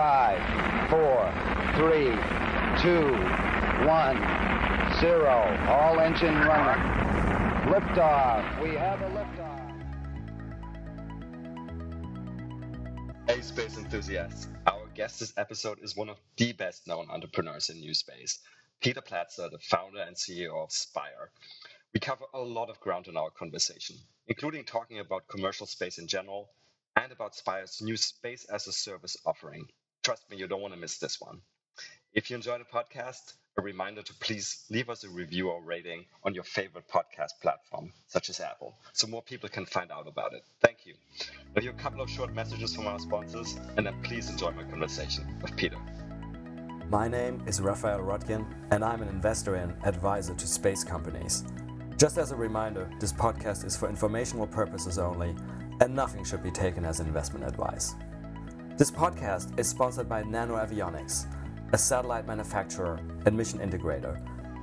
Five, four, three, two, one, zero. All engine running. Liftoff. We have a liftoff. Hey, space enthusiasts. Our guest this episode is one of the best known entrepreneurs in new space, Peter Platzer, the founder and CEO of Spire. We cover a lot of ground in our conversation, including talking about commercial space in general and about Spire's new space as a service offering. Trust me, you don't want to miss this one. If you enjoy the podcast, a reminder to please leave us a review or rating on your favorite podcast platform, such as Apple, so more people can find out about it. Thank you. Here a couple of short messages from our sponsors, and then please enjoy my conversation with Peter. My name is Raphael Roettgen, and I'm an investor and advisor to space companies. Just as a reminder, this podcast is for informational purposes only, and nothing should be taken as investment advice. This podcast is sponsored by NanoAvionics, a satellite manufacturer and mission integrator.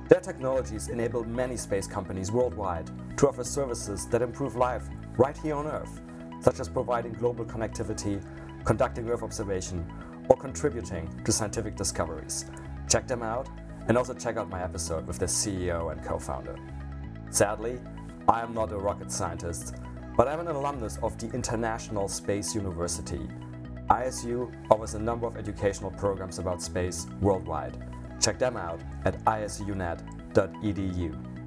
Their technologies enable many space companies worldwide to offer services that improve life right here on Earth, such as providing global connectivity, conducting Earth observation, or contributing to scientific discoveries. Check them out and also check out my episode with their CEO and co founder. Sadly, I am not a rocket scientist, but I'm an alumnus of the International Space University ISU offers a number of educational programs about space worldwide. Check them out at isunet.edu.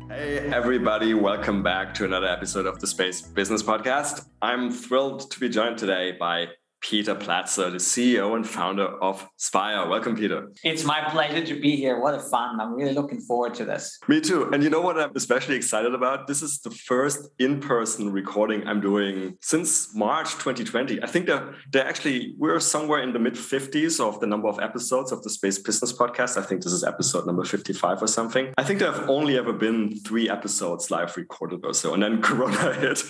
Hey, everybody, welcome back to another episode of the Space Business Podcast. I'm thrilled to be joined today by Peter Platzer, the CEO and founder of Spire. Welcome, Peter. It's my pleasure to be here. What a fun. I'm really looking forward to this. Me too. And you know what I'm especially excited about? This is the first in person recording I'm doing since March 2020. I think that they're actually, we're somewhere in the mid 50s of the number of episodes of the Space Business Podcast. I think this is episode number 55 or something. I think there have only ever been three episodes live recorded or so. And then Corona hit.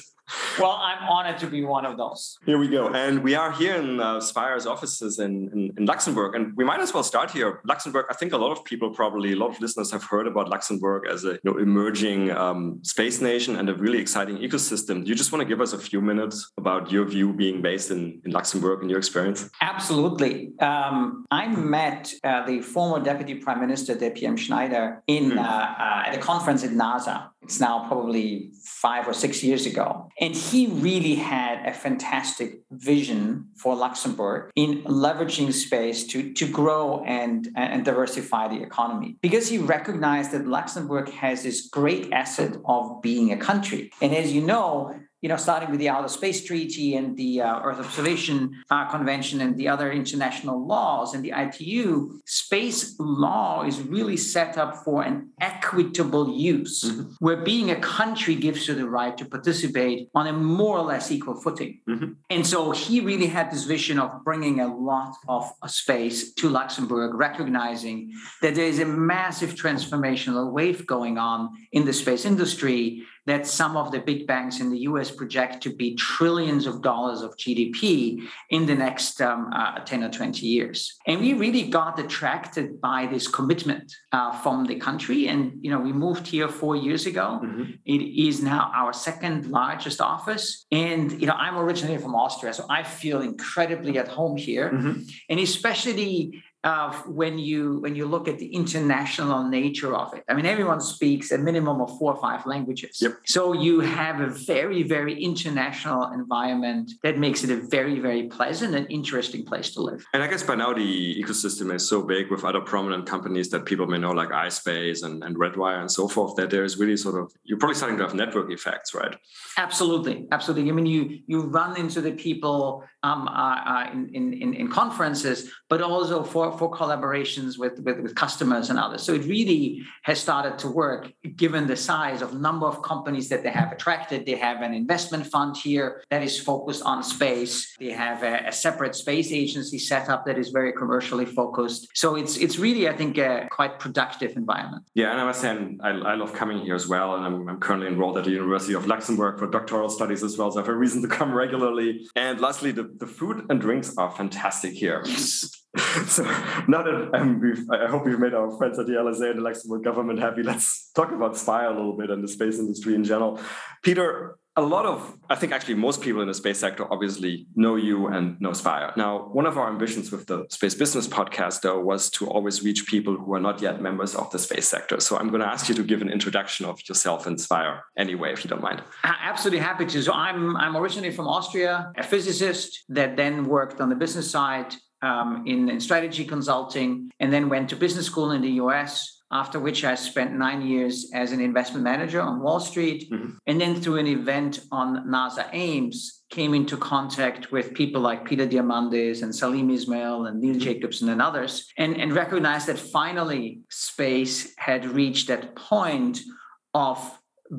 Well, I'm honored to be one of those. Here we go. And we are here in uh, Spire's offices in, in, in, Luxembourg. And we might as well start here. Luxembourg, I think a lot of people probably, a lot of listeners have heard about Luxembourg as a you know, emerging um, space nation and a really exciting ecosystem. Do you just want to give us a few minutes about your view being based in, in Luxembourg and your experience? Absolutely. Um, I met uh, the former Deputy Prime Minister, PM Schneider, in, mm. uh, at a conference at NASA. It's now probably five or six years ago. And he really had a fantastic vision for Luxembourg in leveraging space to, to grow and, and diversify the economy because he recognized that Luxembourg has this great asset of being a country. And as you know, you know, starting with the Outer Space Treaty and the uh, Earth Observation uh, Convention and the other international laws and the ITU, space law is really set up for an equitable use, mm-hmm. where being a country gives you the right to participate on a more or less equal footing. Mm-hmm. And so he really had this vision of bringing a lot of space to Luxembourg, recognizing that there is a massive transformational wave going on in the space industry that some of the big banks in the US project to be trillions of dollars of GDP in the next um, uh, 10 or 20 years. And we really got attracted by this commitment uh, from the country. And, you know, we moved here four years ago. Mm-hmm. It is now our second largest office. And, you know, I'm originally from Austria, so I feel incredibly at home here. Mm-hmm. And especially uh, when you when you look at the international nature of it. I mean, everyone speaks a minimum of four or five languages. Yep. So you have a very very international environment that makes it a very very pleasant and interesting place to live. And I guess by now the ecosystem is so big with other prominent companies that people may know, like iSpace and, and Redwire and so forth, that there is really sort of you're probably starting to have network effects, right? Absolutely, absolutely. I mean, you you run into the people um, uh, uh, in, in in conferences, but also for for, collaborations with, with, with customers and others. So it really has started to work given the size of number of companies that they have attracted. They have an investment fund here that is focused on space. They have a, a separate space agency set up that is very commercially focused. So it's it's really, I think, a quite productive environment. Yeah, and I must say, I, I love coming here as well. And I'm, I'm currently enrolled at the University of Luxembourg for doctoral studies as well. So I have a reason to come regularly. And lastly, the, the food and drinks are fantastic here. So now that um, I hope we've made our friends at the LSA and the Luxembourg government happy, let's talk about Spire a little bit and the space industry in general. Peter, a lot of, I think actually most people in the space sector obviously know you and know Spire. Now, one of our ambitions with the Space Business podcast, though, was to always reach people who are not yet members of the space sector. So I'm going to ask you to give an introduction of yourself and Spire anyway, if you don't mind. Absolutely happy to. So I'm, I'm originally from Austria, a physicist that then worked on the business side um, in, in strategy consulting and then went to business school in the US after which I spent nine years as an investment manager on Wall Street. Mm-hmm. And then through an event on NASA Ames, came into contact with people like Peter Diamandis and Salim Ismail and Neil mm-hmm. Jacobstein and others, and, and recognized that finally space had reached that point of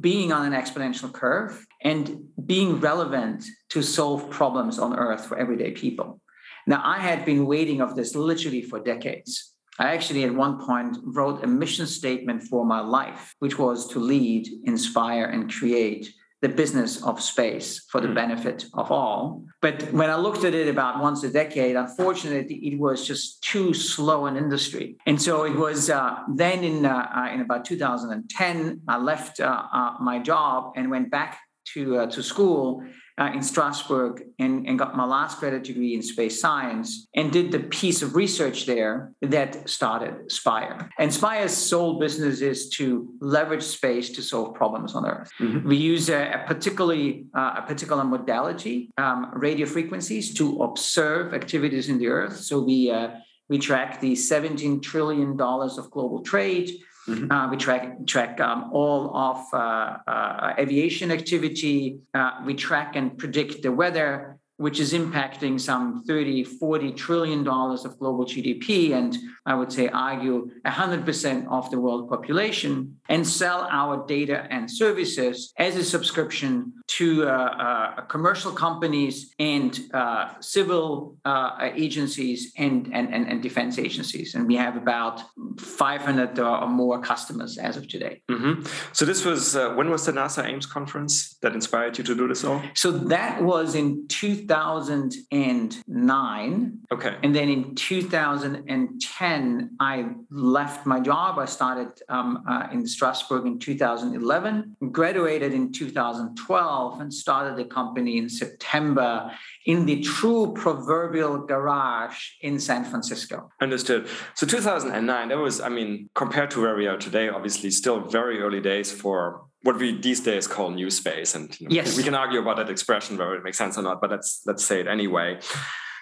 being on an exponential curve and being relevant to solve problems on Earth for everyday people. Now, I had been waiting of this literally for decades. I actually, at one point, wrote a mission statement for my life, which was to lead, inspire, and create the business of space for the hmm. benefit of all. But when I looked at it about once a decade, unfortunately, it was just too slow an industry. And so it was uh, then in, uh, uh in about 2010, I left uh, uh, my job and went back to, uh, to school uh, in Strasbourg and, and got my last credit degree in space science and did the piece of research there that started Spire. And Spire's sole business is to leverage space to solve problems on Earth. Mm-hmm. We use a, a particularly uh, a particular modality, um, radio frequencies, to observe activities in the Earth. So we uh, we track the 17 trillion dollars of global trade Mm-hmm. Uh, we track track um, all of uh, uh, aviation activity. Uh, we track and predict the weather which is impacting some 30, 40 trillion dollars of global GDP, and I would say argue 100% of the world population, and sell our data and services as a subscription to uh, uh, commercial companies and uh, civil uh, agencies and, and, and, and, defense agencies. And we have about 500 or more customers as of today. Mm-hmm. So this was, uh, when was the NASA Ames conference that inspired you to do this all? So that was in 2000. 2009. Okay. And then in 2010, I left my job. I started um, uh, in Strasbourg in 2011, graduated in 2012, and started the company in September in the true proverbial garage in San Francisco. Understood. So 2009, that was, I mean, compared to where we are today, obviously still very early days for what we these days call new space and you know, yes. we can argue about that expression whether it makes sense or not but let's let's say it anyway.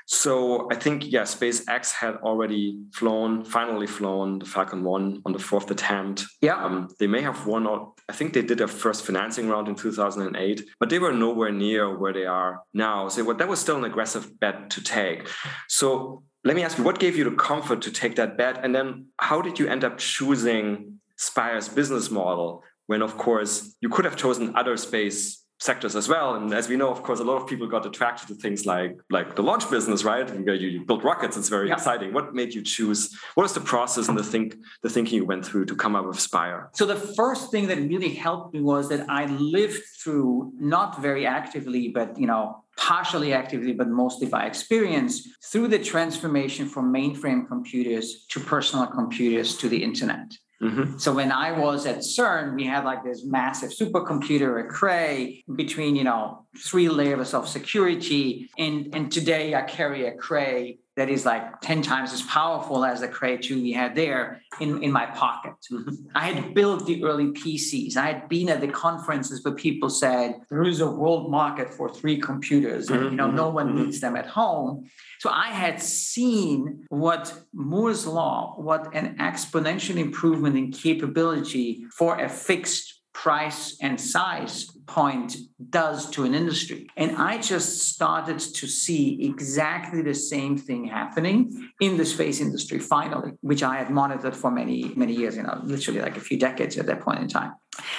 So i think yeah spacex had already flown finally flown the falcon 1 on the fourth attempt. Yeah. Um, they may have won or i think they did their first financing round in 2008 but they were nowhere near where they are now. So that was still an aggressive bet to take. So let me ask you what gave you the comfort to take that bet? And then how did you end up choosing spire's business model when of course you could have chosen other space sectors as well. And as we know, of course, a lot of people got attracted to things like like the launch business, right? Where you build rockets, it's very yeah. exciting. What made you choose? What was the process and the think the thinking you went through to come up with Spire? So the first thing that really helped me was that I lived through not very actively, but you know, partially actively, but mostly by experience, through the transformation from mainframe computers to personal computers to the internet. Mm-hmm. So when I was at CERN, we had like this massive supercomputer, a Cray, between you know three layers of security. And and today I carry a Cray that is like 10 times as powerful as the Cray 2 we had there in, in my pocket. Mm-hmm. I had built the early PCs. I had been at the conferences where people said there is a world market for three computers and you know no one mm-hmm. needs them at home. So I had seen what Moore's law, what an exponential improvement in capability for a fixed price and size point does to an industry. And I just started to see exactly the same thing happening in the space industry finally, which I had monitored for many, many years, you know, literally like a few decades at that point in time.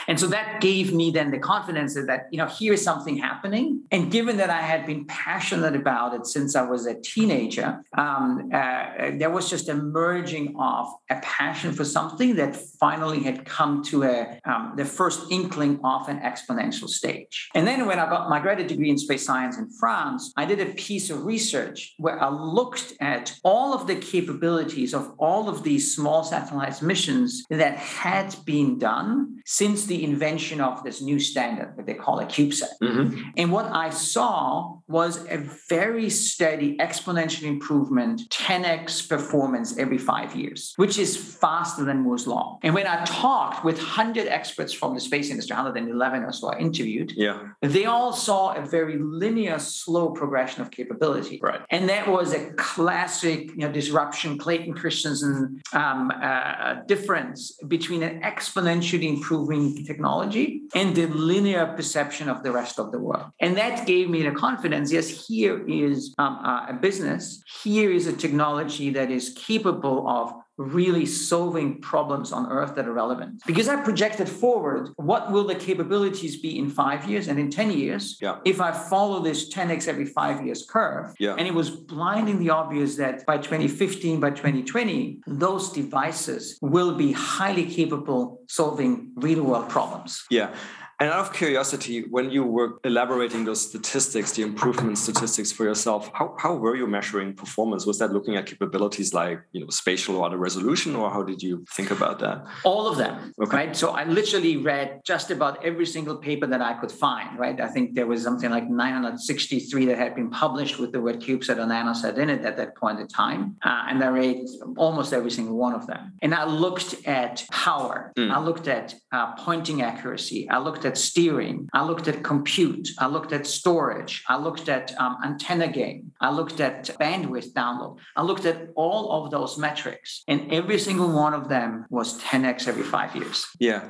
And so that gave me then the confidence that, you know, here is something happening. And given that I had been passionate about it since I was a teenager, um, uh, there was just a merging of a passion for something that finally had come to a, um, the first first inkling of an exponential stage. And then when I got my graduate degree in space science in France, I did a piece of research where I looked at all of the capabilities of all of these small satellites missions that had been done since the invention of this new standard that they call a CubeSat. Mm-hmm. And what I saw was a very steady exponential improvement, 10x performance every five years, which is faster than Moore's Law. And when I talked with 100 experts from the space industry, 111 or so I interviewed, yeah. they all saw a very linear, slow progression of capability. Right. And that was a classic you know, disruption, Clayton Christensen um, uh, difference between an exponentially improving technology and the linear perception of the rest of the world. And that gave me the confidence yes, here is um, uh, a business, here is a technology that is capable of really solving problems on earth that are relevant. Because i projected forward what will the capabilities be in five years and in 10 years yeah. if i follow this 10x every five years curve? Yeah. and it was blindingly obvious that by 2015 by 2020 those devices will be highly capable solving real world problems. Yeah and out of curiosity, when you were elaborating those statistics, the improvement statistics for yourself, how, how were you measuring performance? Was that looking at capabilities like you know spatial or the resolution, or how did you think about that? All of them, okay. right? So I literally read just about every single paper that I could find, right? I think there was something like 963 that had been published with the word CubeSat or nanosat in it at that point in time, uh, and I read almost every single one of them. And I looked at power, mm. I looked at uh, pointing accuracy, I looked at at steering. I looked at compute. I looked at storage. I looked at um, antenna gain. I looked at bandwidth download. I looked at all of those metrics, and every single one of them was 10x every five years. Yeah.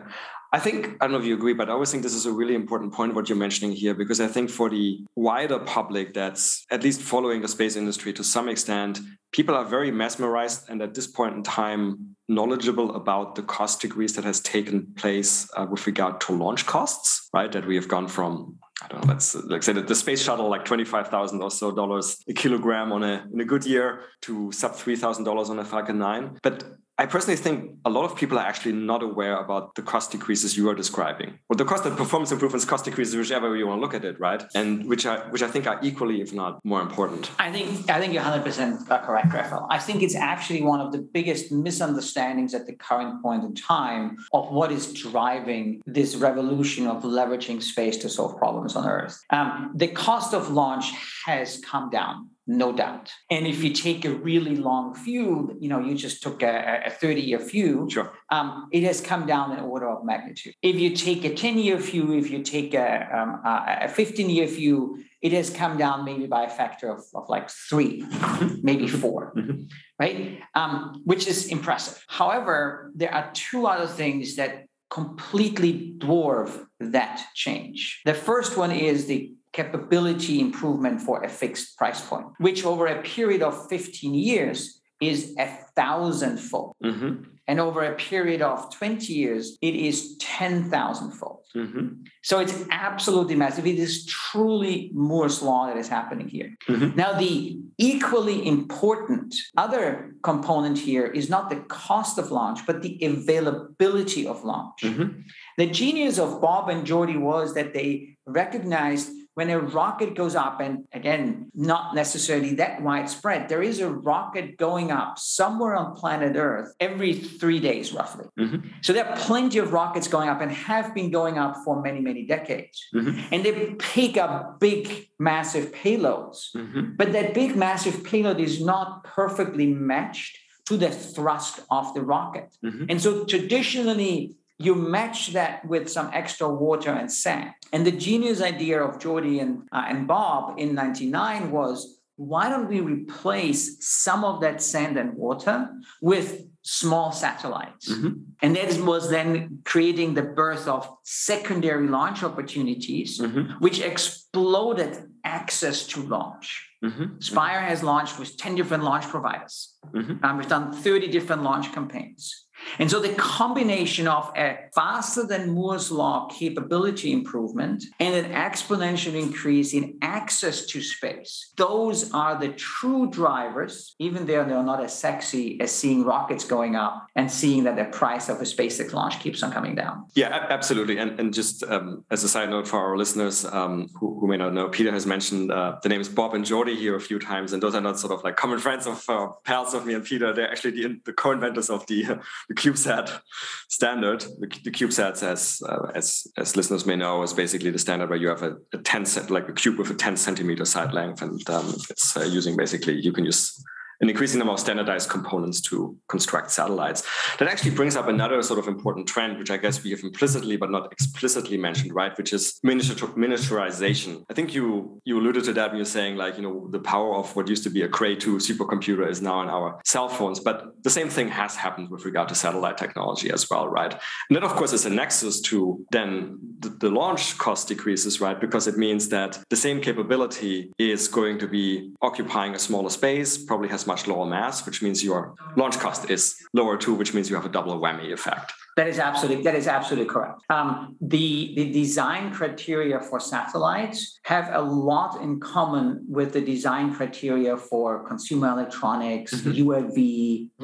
I think, I don't know if you agree, but I always think this is a really important point what you're mentioning here, because I think for the wider public that's at least following the space industry to some extent, people are very mesmerized and at this point in time knowledgeable about the cost decrease that has taken place uh, with regard to launch costs, right? That we have gone from I don't know, let's like say that the space shuttle like twenty five thousand or so dollars a kilogram on a in a good year to sub three thousand dollars on a Falcon nine. But I personally think a lot of people are actually not aware about the cost decreases you are describing, or the cost and performance improvements, cost decreases, whichever you want to look at it, right? And which I which I think are equally, if not more important. I think I think you're 100 percent correct, Raphael. I think it's actually one of the biggest misunderstandings at the current point in time of what is driving this revolution of leveraging space to solve problems on Earth. Um, the cost of launch has come down no doubt. And if you take a really long view, you know, you just took a, a 30 year view, sure. Um, it has come down in order of magnitude. If you take a 10 year view, if you take a, um, a 15 year view, it has come down maybe by a factor of, of like 3 mm-hmm. maybe 4 mm-hmm. right? Um, which is impressive. However, there are two other things that completely dwarf that change. The first one is the capability improvement for a fixed price point, which over a period of 15 years is a thousandfold. Mm-hmm. And over a period of 20 years, it is 10,000 fold. Mm-hmm. So it's absolutely massive. It is truly Moore's Law that is happening here. Mm-hmm. Now, the equally important other component here is not the cost of launch, but the availability of launch. Mm-hmm. The genius of Bob and Jordi was that they recognized when a rocket goes up, and again, not necessarily that widespread, there is a rocket going up somewhere on planet Earth every three days, roughly. Mm-hmm. So there are plenty of rockets going up and have been going up for many, many decades. Mm-hmm. And they pick up big, massive payloads. Mm-hmm. But that big, massive payload is not perfectly matched to the thrust of the rocket. Mm-hmm. And so traditionally, you match that with some extra water and sand. And the genius idea of Jordi and, uh, and Bob in 99 was why don't we replace some of that sand and water with small satellites? Mm-hmm. And that was then creating the birth of secondary launch opportunities, mm-hmm. which exploded access to launch. Mm-hmm. Spire has launched with 10 different launch providers. Um, we've done 30 different launch campaigns. And so the combination of a faster than Moore's law capability improvement and an exponential increase in access to space, those are the true drivers, even though they're not as sexy as seeing rockets going up and seeing that the price of a SpaceX launch keeps on coming down. Yeah, absolutely. And, and just um, as a side note for our listeners um, who, who, may not know, Peter has mentioned uh, the names Bob and Jordi here a few times, and those are not sort of like common friends of uh, pals of me and Peter. They're actually the, the co-inventors of the, the CubeSat standard. The, the CubeSats, as uh, as as listeners may know, is basically the standard where you have a, a 10 cent, like a cube with a 10 centimeter side length, and um, it's uh, using basically you can use an increasing number of standardized components to construct satellites. That actually brings up another sort of important trend, which I guess we have implicitly but not explicitly mentioned, right? Which is miniaturization. I think you you alluded to that when you're saying like you know the power of what used to be a Cray 2 supercomputer is now in our cell phones, but the same thing has happened with regard to satellite technology as well, right? And that of course is a nexus to then the, the launch cost decreases, right? Because it means that the same capability is going to be occupying a smaller space, probably has much lower mass, which means your launch cost is lower too, which means you have a double whammy effect. That is absolutely that is absolutely correct. Um, the the design criteria for satellites have a lot in common with the design criteria for consumer electronics, mm-hmm. UAV,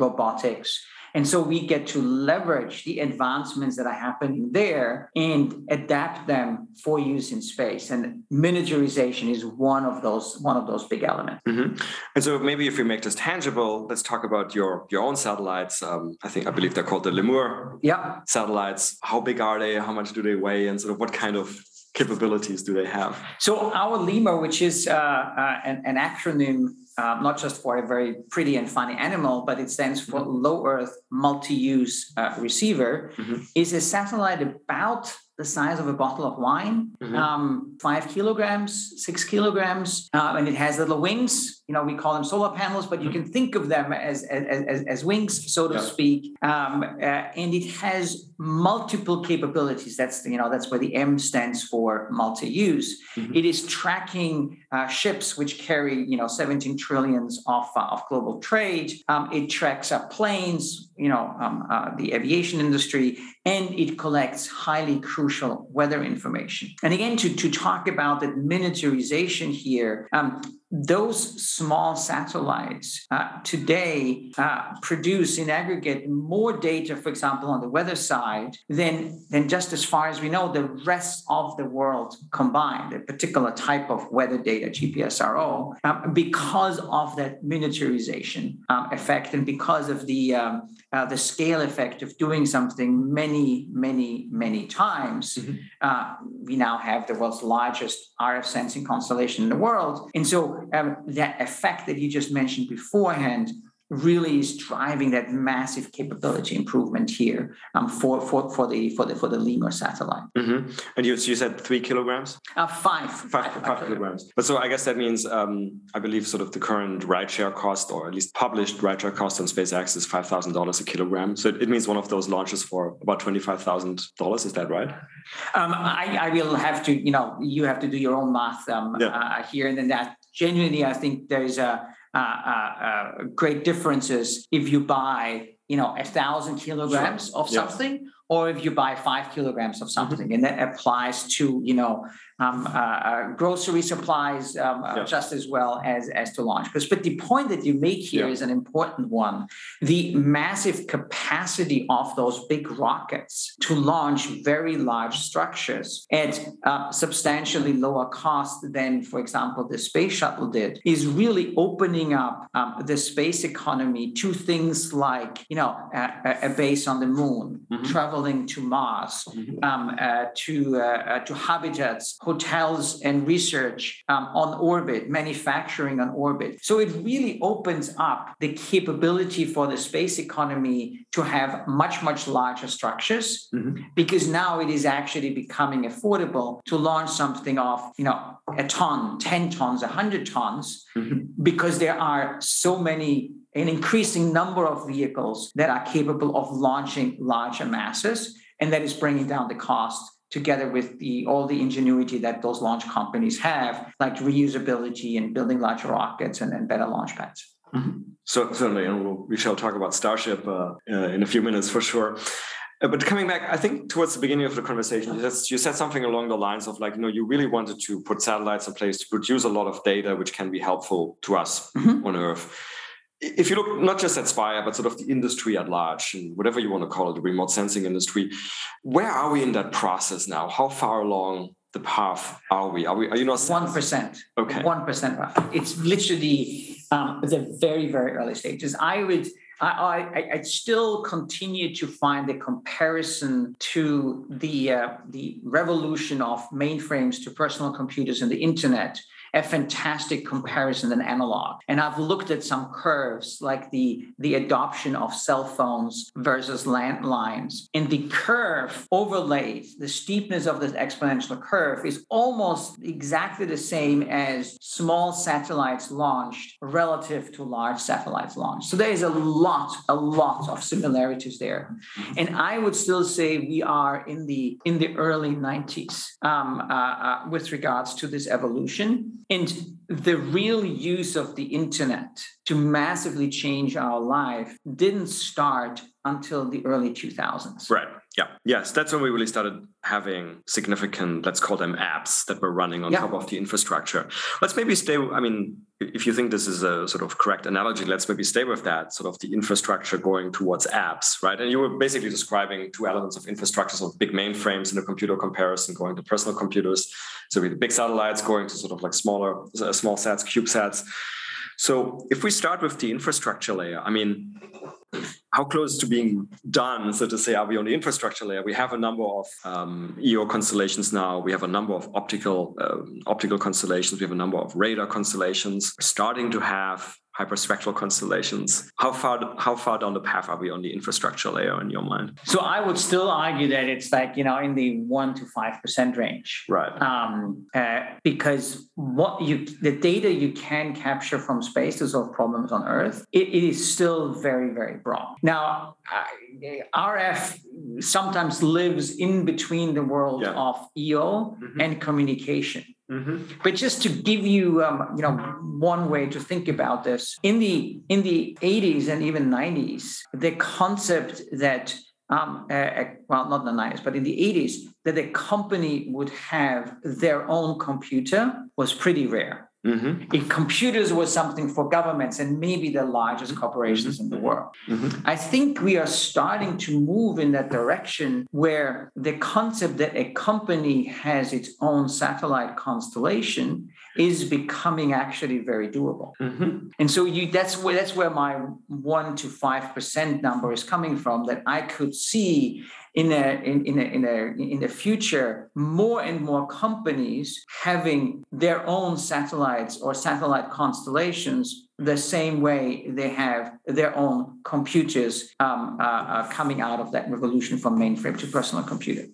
robotics. And so we get to leverage the advancements that are happening there and adapt them for use in space. And miniaturization is one of those one of those big elements. Mm-hmm. And so maybe if we make this tangible, let's talk about your your own satellites. Um, I think I believe they're called the Lemur yeah. satellites. How big are they? How much do they weigh? And sort of what kind of capabilities do they have? So our Lemur, which is uh, uh, an, an acronym um, not just for a very pretty and funny animal, but it stands for mm-hmm. Low Earth Multi Use uh, Receiver, mm-hmm. is a satellite about the size of a bottle of wine, mm-hmm. um, five kilograms, six kilograms, uh, and it has little wings. You know, we call them solar panels, but you mm-hmm. can think of them as as, as, as wings, so to speak. Um, uh, and it has multiple capabilities. That's you know that's where the M stands for multi-use. Mm-hmm. It is tracking uh, ships which carry you know 17 trillions of, uh, of global trade. Um, it tracks up planes, you know, um, uh, the aviation industry, and it collects highly crucial weather information. And again, to, to talk about the miniaturization here, um, those small satellites uh, today uh, produce in aggregate more data, for example, on the weather side than, than just as far as we know the rest of the world combined, a particular type of weather data, GPSRO, um, because of that miniaturization um, effect and because of the, um, uh, the scale effect of doing something many, many, many times. Mm-hmm. Uh, we now have the world's largest RF sensing constellation in the world. And so um, that effect that you just mentioned beforehand really is driving that massive capability improvement here um, for, for, for the for the for the Lemur satellite. Mm-hmm. And you, you said three kilograms? Uh, five. Five, five, five, five kilograms. But so I guess that means um, I believe sort of the current rideshare cost, or at least published rideshare cost on SpaceX, is five thousand dollars a kilogram. So it means one of those launches for about twenty five thousand dollars. Is that right? Um, I, I will have to, you know, you have to do your own math um, yeah. uh, here, and then that genuinely, I think there's a uh, uh, uh, great differences if you buy, you know, a thousand kilograms sure. of something, or if you buy five kilograms of mm-hmm. something, mm-hmm. and that applies to, you know, um, uh, uh, grocery supplies um, uh, yeah. just as well as as to launch. Because, but the point that you make here yeah. is an important one: the massive capacity of those big rockets to launch very large structures at uh, substantially lower cost than, for example, the space shuttle did, is really opening up um, the space economy to things like, you know, a, a base on the moon, mm-hmm. traveling to Mars, mm-hmm. Um, uh, to uh, to habitats hotels and research um, on orbit, manufacturing on orbit. So it really opens up the capability for the space economy to have much, much larger structures mm-hmm. because now it is actually becoming affordable to launch something of, you know, a ton, 10 tons, 100 tons, mm-hmm. because there are so many an increasing number of vehicles that are capable of launching larger masses and that is bringing down the cost together with the all the ingenuity that those launch companies have, like reusability and building larger rockets and, and better launch pads. Mm-hmm. So, certainly, and we'll, we shall talk about Starship uh, uh, in a few minutes for sure. Uh, but coming back, I think towards the beginning of the conversation, you said, you said something along the lines of like, you know, you really wanted to put satellites in place to produce a lot of data, which can be helpful to us mm-hmm. on Earth. If you look not just at Spire, but sort of the industry at large, and whatever you want to call it, the remote sensing industry, where are we in that process now? How far along the path are we? Are we? Are you not one percent? Okay, one percent. It's literally um, the very very early stages. I would I, I, I, still continue to find the comparison to the uh, the revolution of mainframes to personal computers and the internet a fantastic comparison than analog. And I've looked at some curves like the, the adoption of cell phones versus landlines. And the curve overlays, the steepness of this exponential curve is almost exactly the same as small satellites launched relative to large satellites launched. So there is a lot, a lot of similarities there. And I would still say we are in the in the early 90s um, uh, uh, with regards to this evolution. And the real use of the internet to massively change our life didn't start until the early 2000s. Right. Yeah. Yes. That's when we really started having significant, let's call them apps that were running on yeah. top of the infrastructure. Let's maybe stay. I mean, if you think this is a sort of correct analogy, let's maybe stay with that sort of the infrastructure going towards apps, right? And you were basically describing two elements of infrastructure, so big mainframes in a computer comparison going to personal computers. So with big satellites going to sort of like smaller, small sats, CubeSats. So if we start with the infrastructure layer, I mean, how close to being done, so to say, are we on the infrastructure layer? We have a number of um, EO constellations now. We have a number of optical um, optical constellations. We have a number of radar constellations. We're starting to have hyperspectral constellations. How far how far down the path are we on the infrastructure layer in your mind? So I would still argue that it's like you know in the one to five percent range, right? Um, uh, because what you the data you can capture from space to solve problems on Earth, it, it is still very very broad. Now, RF sometimes lives in between the world yeah. of EO mm-hmm. and communication. Mm-hmm. But just to give you, um, you know, one way to think about this, in the in the 80s and even 90s, the concept that um, uh, uh, well, not the 90s, but in the 80s, that a company would have their own computer was pretty rare. Mm-hmm. If computers was something for governments and maybe the largest mm-hmm. corporations in the world. Mm-hmm. I think we are starting to move in that direction where the concept that a company has its own satellite constellation is becoming actually very doable. Mm-hmm. And so you that's where that's where my one to five percent number is coming from that I could see in a in, in a in a in the future more and more companies having their own satellites or satellite constellations the same way they have their own computers um, uh, uh, coming out of that revolution from mainframe to personal computer.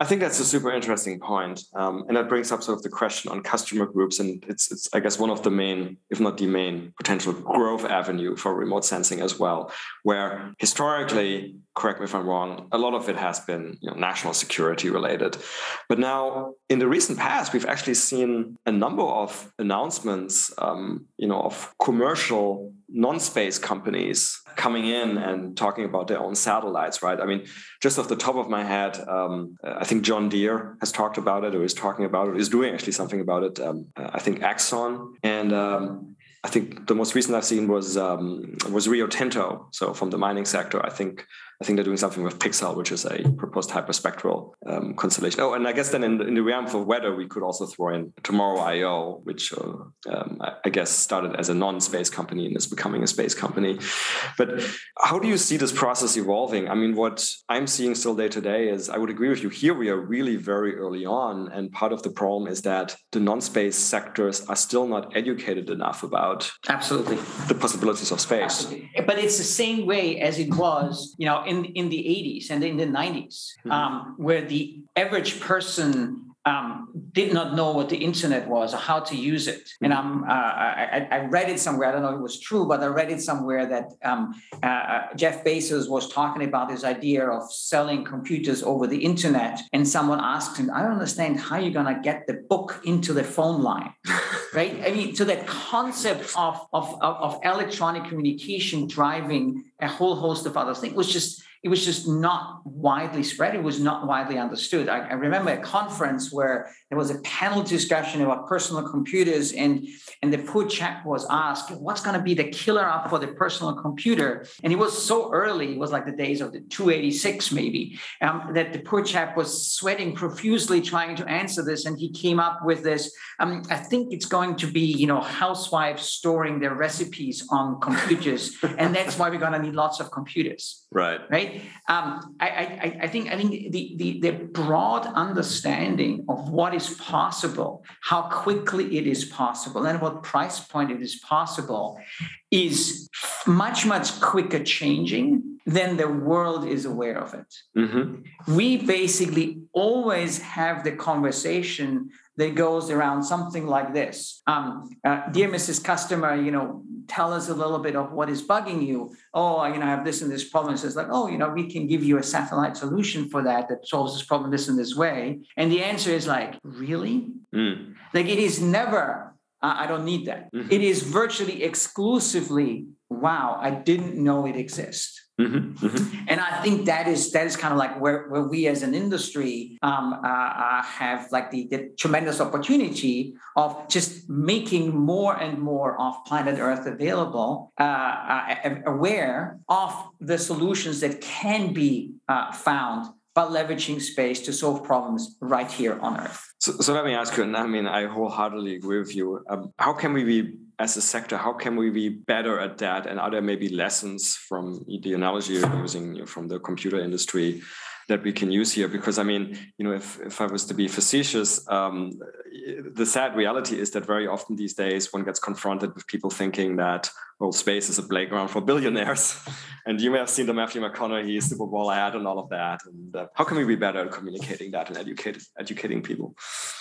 I think that's a super interesting point. Um, and that brings up sort of the question on customer groups. And it's, it's, I guess, one of the main, if not the main, potential growth avenue for remote sensing as well, where historically, correct me if I'm wrong, a lot of it has been you know, national security related. But now, in the recent past, we've actually seen a number of announcements, um, you know, of commercial non-space companies coming in and talking about their own satellites, right? I mean, just off the top of my head, um, I think John Deere has talked about it, or is talking about it, is doing actually something about it. Um, I think Exxon and um, I think the most recent I've seen was um, was Rio Tinto. So from the mining sector, I think I think they're doing something with Pixxel, which is a proposed hyperspectral um, constellation. Oh, and I guess then in, in, the realm of weather, we could also throw in Tomorrow IO, which uh, um, I, I, guess started as a non-space company and is becoming a space company. But how do you see this process evolving? I mean, what I'm seeing still day to day is I would agree with you. Here we are really very early on, and part of the problem is that the non-space sectors are still not educated enough about absolutely the possibilities of space. Absolutely. But it's the same way as it was, you know in, in the 80s and in the 90s, mm-hmm. um, where the average person um, did not know what the internet was or how to use it. And um, uh, I, I, read it somewhere, I don't know if it was true, but I read it somewhere that um, uh, uh, Jeff Bezos was talking about this idea of selling computers over the internet. And someone asked him, I don't understand how you're going to get the book into the phone line. right? I mean, so that concept of, of, of electronic communication driving a whole host of other things was just it was just not widely spread. It was not widely understood. I, I, remember a conference where there was a panel discussion about personal computers, and, and the poor chap was asked, What's going to be the killer app for the personal computer? And it was so early, it was like the days of the 286, maybe, um, that the poor chap was sweating profusely trying to answer this. And he came up with this um, I think it's going to be, you know, housewives storing their recipes on computers. and that's why we're going to need lots of computers. Right. Right um, I, I, I, think I think the, the, the broad understanding of what is possible, how quickly it is possible, and what price point it is possible, is much much quicker changing than the world is aware of it. Mm-hmm. We basically always have the conversation that goes around something like this. Um, uh, dear mrs customer you know tell us a little bit of what is bugging you. Oh you know i have this and this problem. It's like oh you know we can give you a satellite solution for that that solves this problem this and this way. And the answer is like really? Mm. like it is never uh, i don't need that. Mm-hmm. it is virtually exclusively wow i didn't know it exists Mm-hmm, mm-hmm. And I think that is that is kind of like where, where we as an industry um, uh, uh, have like the, the, tremendous opportunity of just making more and more of planet Earth available, uh, uh aware of the solutions that can be uh, found by leveraging space to solve problems right here on Earth. So, so let me ask you, and I mean, I wholeheartedly agree with you. Um, how can we be as a sector, how can we be better at that? And are there maybe lessons from the analogy you're using from the computer industry that we can use here? Because I mean, you know, if, if I was to be facetious, um, the sad reality is that very often these days one gets confronted with people thinking that well, space is a playground for billionaires. and you may have seen the Matthew McConaughey Super Bowl ad and all of that. And uh, how can we be better at communicating that and educate, educating people?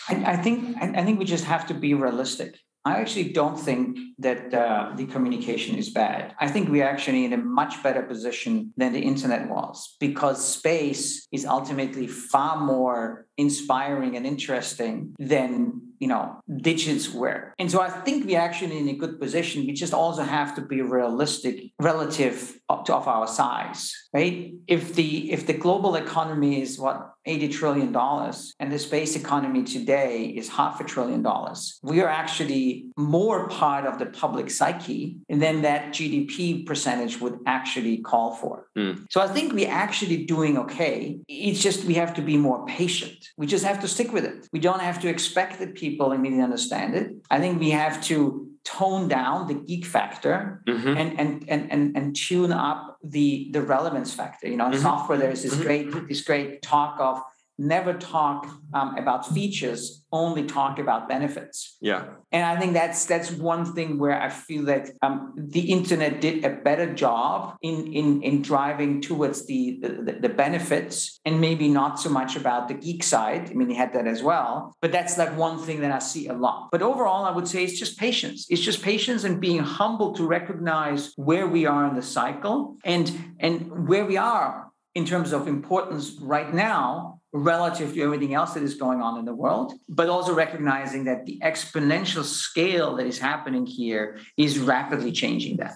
I, I think I think we just have to be realistic. I actually don't think that uh, the communication is bad. I think we're actually in a much better position than the internet was because space is ultimately far more inspiring and interesting than you know digits were. And so i think we're actually in a good position. We just also have to be realistic relative to, of our size right? If the if the global economy is what 80 trillion dollars and the space economy today is half a trillion dollars we are actually more part of the public psyche than that gdp percentage would actually call for. Mm. so i think we're actually doing okay. It's just we have to be more patient we just have to stick with it we don't have to expect that people immediately understand it i think we have to tone down the geek factor mm-hmm. and, and, and, and, and tune up the, the relevance factor. You know, in mm-hmm. software, there's this mm-hmm. great, this great talk of never talk um, about features only talk about benefits. Yeah. And i think that's that's one thing where i feel that um, the internet did a better job in in in driving towards the, the, the benefits and maybe not so much about the geek side. I mean he had that as well but that's like one thing that i see a lot. But overall i would say it's just patience. It's just patience and being humble to recognize where we are in the cycle and and where we are in terms of importance right now relative to everything else that is going on in the world, but also recognizing that the exponential scale that is happening here is rapidly changing that.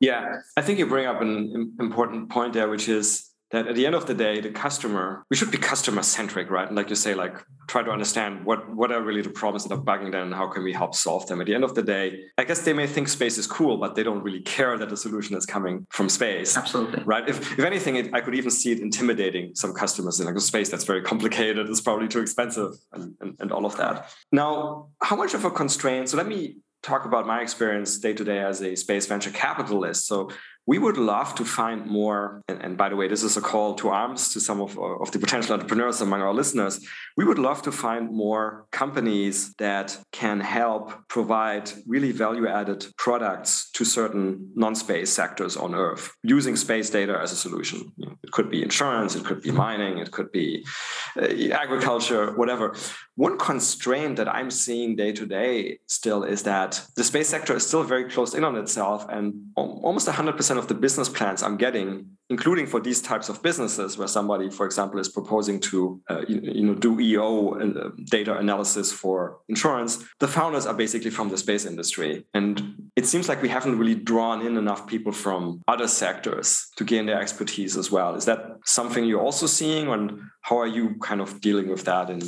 Yeah, I think you bring up an important point there, which is that at the end of the day, the customer, we should be customer centric, right? And like you say, like try to understand what, what are really the problems that are bugging them and how can we help solve them. At the end of the day, I guess they may think space is cool, but they don't really care that the solution is coming from space. Absolutely. Right. If, if anything, it, I could even see it intimidating some customers in like a space that's very complicated, it's probably too expensive and, and, and all of that. Now, how much of a constraint? So let me talk about my experience day to day as a space venture capitalist. So we would love to find more and, and, by the way this is a call to arms to some of, of the potential entrepreneurs among our listeners. We would love to find more companies that can help provide really value added products to certain non-space sectors on earth using space data as a solution. It could be insurance it could be mining it could be uh, agriculture whatever. One constraint that i'm seeing day to day still is that the space sector is still very closed in on itself and almost 100% 90% of the business plans I'm getting including for these types of businesses where somebody, for example, is proposing to uh, you, you, know do EO and, uh, data analysis for insurance, the founders are basically from the space industry, and it seems like we haven't really drawn in enough people from other sectors to gain their expertise as well. Is that something you're also seeing, and how are you kind of dealing with that in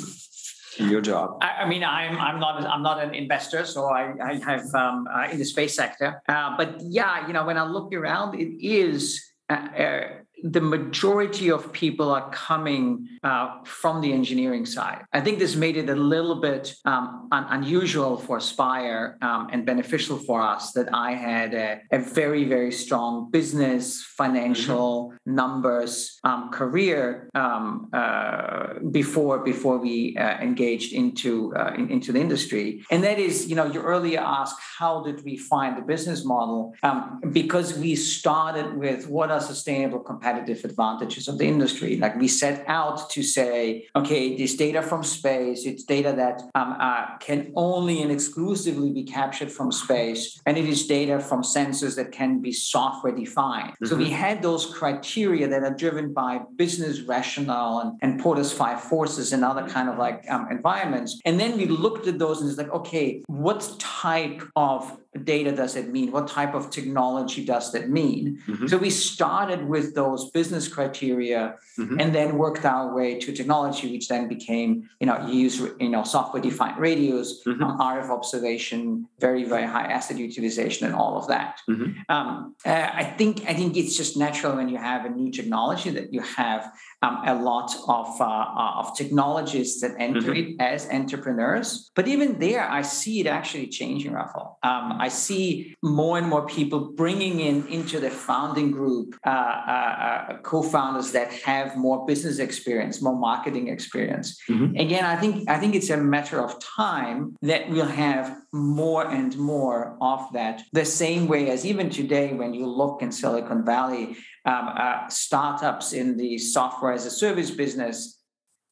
your job? I, I, mean, I'm I'm not I'm not an investor, so I I have um, uh, in the space sector. Uh, but yeah, you know, when I look around, it is. Uh, uh the majority of people are coming uh, from the engineering side. I think this made it a little bit um, un- unusual for Spire um, and beneficial for us that I had a, a very, very strong business, financial mm-hmm. numbers um, career um, uh, before before we uh, engaged into uh, in, into the industry. And that is, you know, you earlier asked how did we find the business model? Um, because we started with what are sustainable competitive competitive advantages of the industry. Like we set out to say, okay, this data from space, it's data that um, uh, can only and exclusively be captured from space, and it is data from sensors that can be software defined. Mm-hmm. So we mm-hmm. had those criteria that are driven by business rationale and, and Porter's five forces and other kind of like um, environments. And then we looked at those and it's like, okay, what type of data does it mean? What type of technology does that mean? Mm-hmm. So we started with those business criteria mm-hmm. and then worked our way to technology, which then became, you know, you use, you know, software defined radios, mm-hmm. um, RF observation, very, very high asset utilization and all of that. Mm-hmm. Um, uh, I think, I think it's just natural when you have a new technology that you have um, a lot of, uh, uh of technologists that enter mm-hmm. it as entrepreneurs. But even there, I see it actually changing, Raphael. Um, I see more and more people bringing in into the founding group uh, uh, uh, co-founders that have more business experience, more marketing experience. Mm-hmm. Again, I think I think it's a matter of time that we'll have more and more of that. The same way as even today, when you look in Silicon Valley, um, uh, startups in the software as a service business,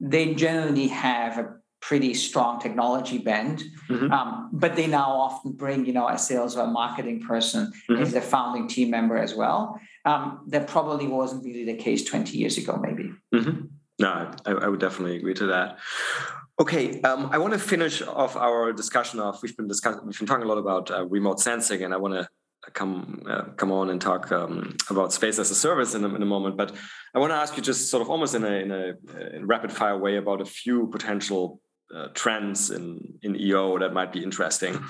they generally have a pretty strong technology bend, mm-hmm. um, but they now often bring you know a sales or a marketing person mm-hmm. as a founding team member as well. Um, that probably wasn't really the case 20 years ago, maybe. Mm-hmm. No, I, I, would definitely agree to that. Okay, um, I want to finish off our discussion of we've been discussing we've been talking a lot about uh, remote sensing, and I want to come uh, come on and talk um, about space as a service in a, in a moment. But I want to ask you just sort of almost in a, in a in rapid fire way about a few potential uh, trends in in EO that might be interesting.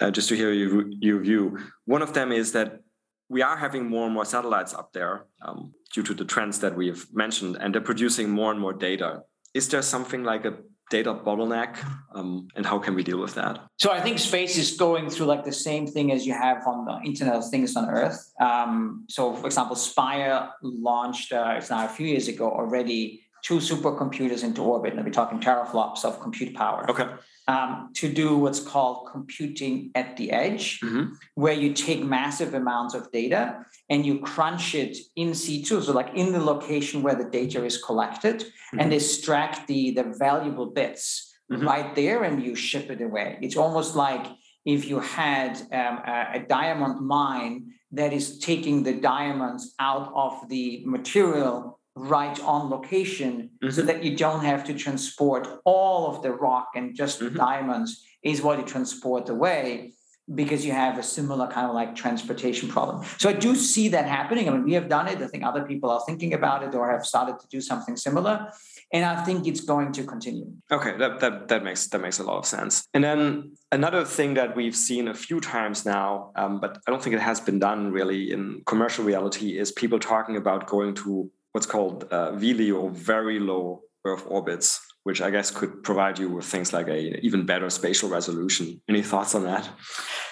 Uh, just to hear your, your view. One of them is that we are having more and more satellites up there um, due to the trends that we've mentioned, and they're producing more and more data. Is there something like a data bottleneck um, and how can we deal with that so i think space is going through like the same thing as you have on the internet of things on earth um, so for example spire launched uh, it's now a few years ago already two supercomputers into orbit and I'll be talking teraflops of compute power okay um, to do what's called computing at the edge, mm-hmm. where you take massive amounts of data and you crunch it in situ, so like in the location where the data is collected, mm-hmm. and extract the, the valuable bits mm-hmm. right there and you ship it away. It's almost like if you had um, a, a diamond mine that is taking the diamonds out of the material right on location mm-hmm. so that you don't have to transport all of the rock and just mm-hmm. diamonds is what you transport away because you have a similar kind of like transportation problem. So I do see that happening. I mean, we have done it. I think other people are thinking about it or have started to do something similar. And I think it's going to continue. Okay, that, that, that makes that makes a lot of sense. And then another thing that we've seen a few times now, um, but I don't think it has been done really in commercial reality, is people talking about going to what's called uh, VLEO, very low Earth orbits, which I guess could provide you with things like a even better spatial resolution. Any thoughts on that?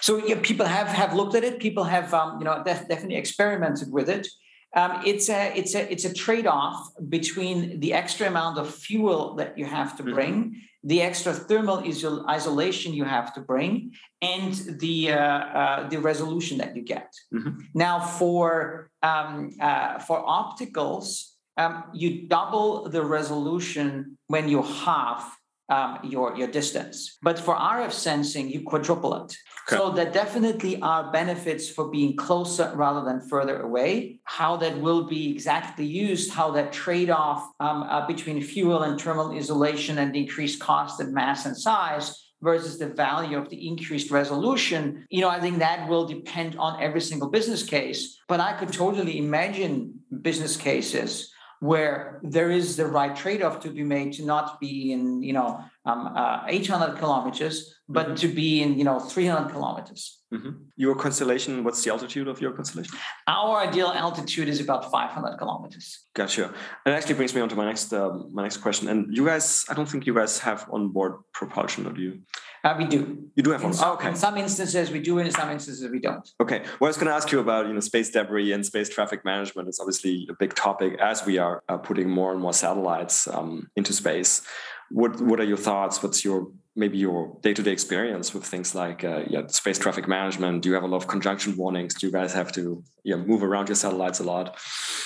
So yeah, people have have looked at it. People have um, you know def- definitely experimented with it. Um, it's a it's a it's a trade off between the extra amount of fuel that you have to mm-hmm. bring, mm-hmm. the extra thermal isol- isolation you have to bring, and the uh, uh, the resolution that you get. Mm-hmm. Now, for um, uh, for opticals, um, you double the resolution when you halve um, your, your distance. But for RF sensing, you quadruple it. Okay. So there definitely are benefits for being closer rather than further away. How that will be exactly used, how that trade-off um, uh, between fuel and thermal isolation and the increased cost and mass and size versus the value of the increased resolution, you know, I think that will depend on every single business case. But I could totally imagine business cases where there is the right trade-off to be made to not be in you know um, uh, 800 kilometers but mm-hmm. to be in you know 300 kilometers mm-hmm. your constellation what's the altitude of your constellation our ideal altitude is about 500 kilometers gotcha and actually brings me on to my next uh, my next question and you guys i don't think you guys have onboard propulsion or do you uh, we do. You do have one. Some, oh, okay. In some instances we do, in some instances we don't. Okay. Well, I was going to ask you about you know space debris and space traffic management. It's obviously a big topic as we are uh, putting more and more satellites um, into space. What What are your thoughts? What's your maybe your day to day experience with things like uh, yeah space traffic management? Do you have a lot of conjunction warnings? Do you guys have to yeah move around your satellites a lot?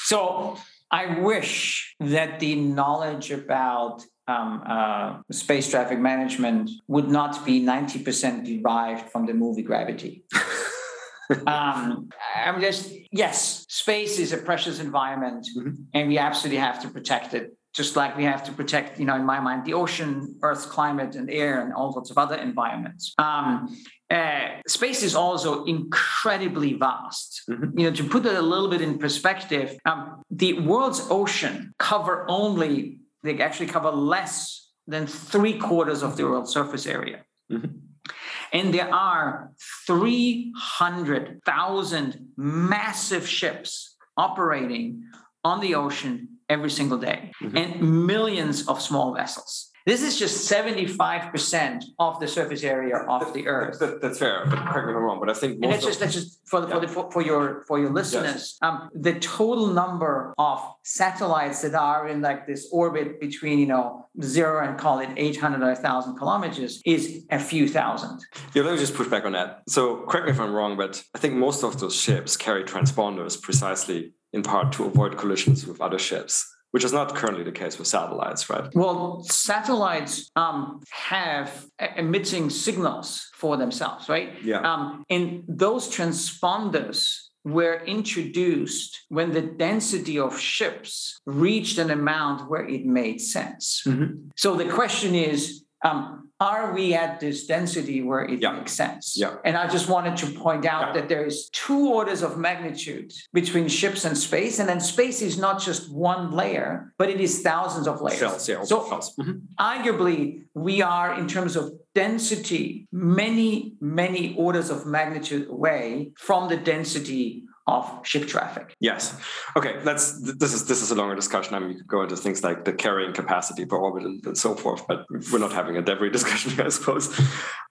So I wish that the knowledge about um, uh, space traffic management would not be 90% derived from the movie Gravity. um, I'm just, yes, space is a precious environment mm-hmm. and we absolutely have to protect it. Just like we have to protect, you know, in my mind, the ocean, Earth's climate, and air, and all sorts of other environments. Um, uh, space is also incredibly vast. Mm-hmm. You know, to put that a little bit in perspective, um, the world's ocean cover only they actually cover less than three quarters of the world's surface area. Mm-hmm. And there are 300,000 massive ships operating on the ocean every single day mm-hmm. and millions of small vessels. This is just 75% of the surface area of the Earth. That, that's fair, but correct me if I'm wrong. But I think and that's just that's just for the, yeah. for, the, for, for, your for your listeners. Yes. Um, the total number of satellites that are in like this orbit between you know zero and call it 800 or 1,000 kilometers is a few thousand. Yeah, let me just push back on that. So correct me if I'm wrong, but I think most of those ships carry transponders precisely in part to avoid collisions with other ships which is not currently the case with satellites, right? Well, satellites um, have emitting signals for themselves, right? Yeah. Um, and those transponders were introduced when the density of ships reached an amount where it made sense. Mm-hmm. So the question is um, are we at this density where it yeah. makes sense? Yeah. And I just wanted to point out yeah. that there is two orders of magnitude between ships and space. And then space is not just one layer, but it is thousands of layers. Shells, yeah, so mm-hmm. arguably, we are in terms of density many, many orders of magnitude away from the density of ship traffic. Yes. Okay. That's this is this is a longer discussion. I mean, you could go into things like the carrying capacity per orbit and, and so forth, but we're not having a debris discussion here, I suppose.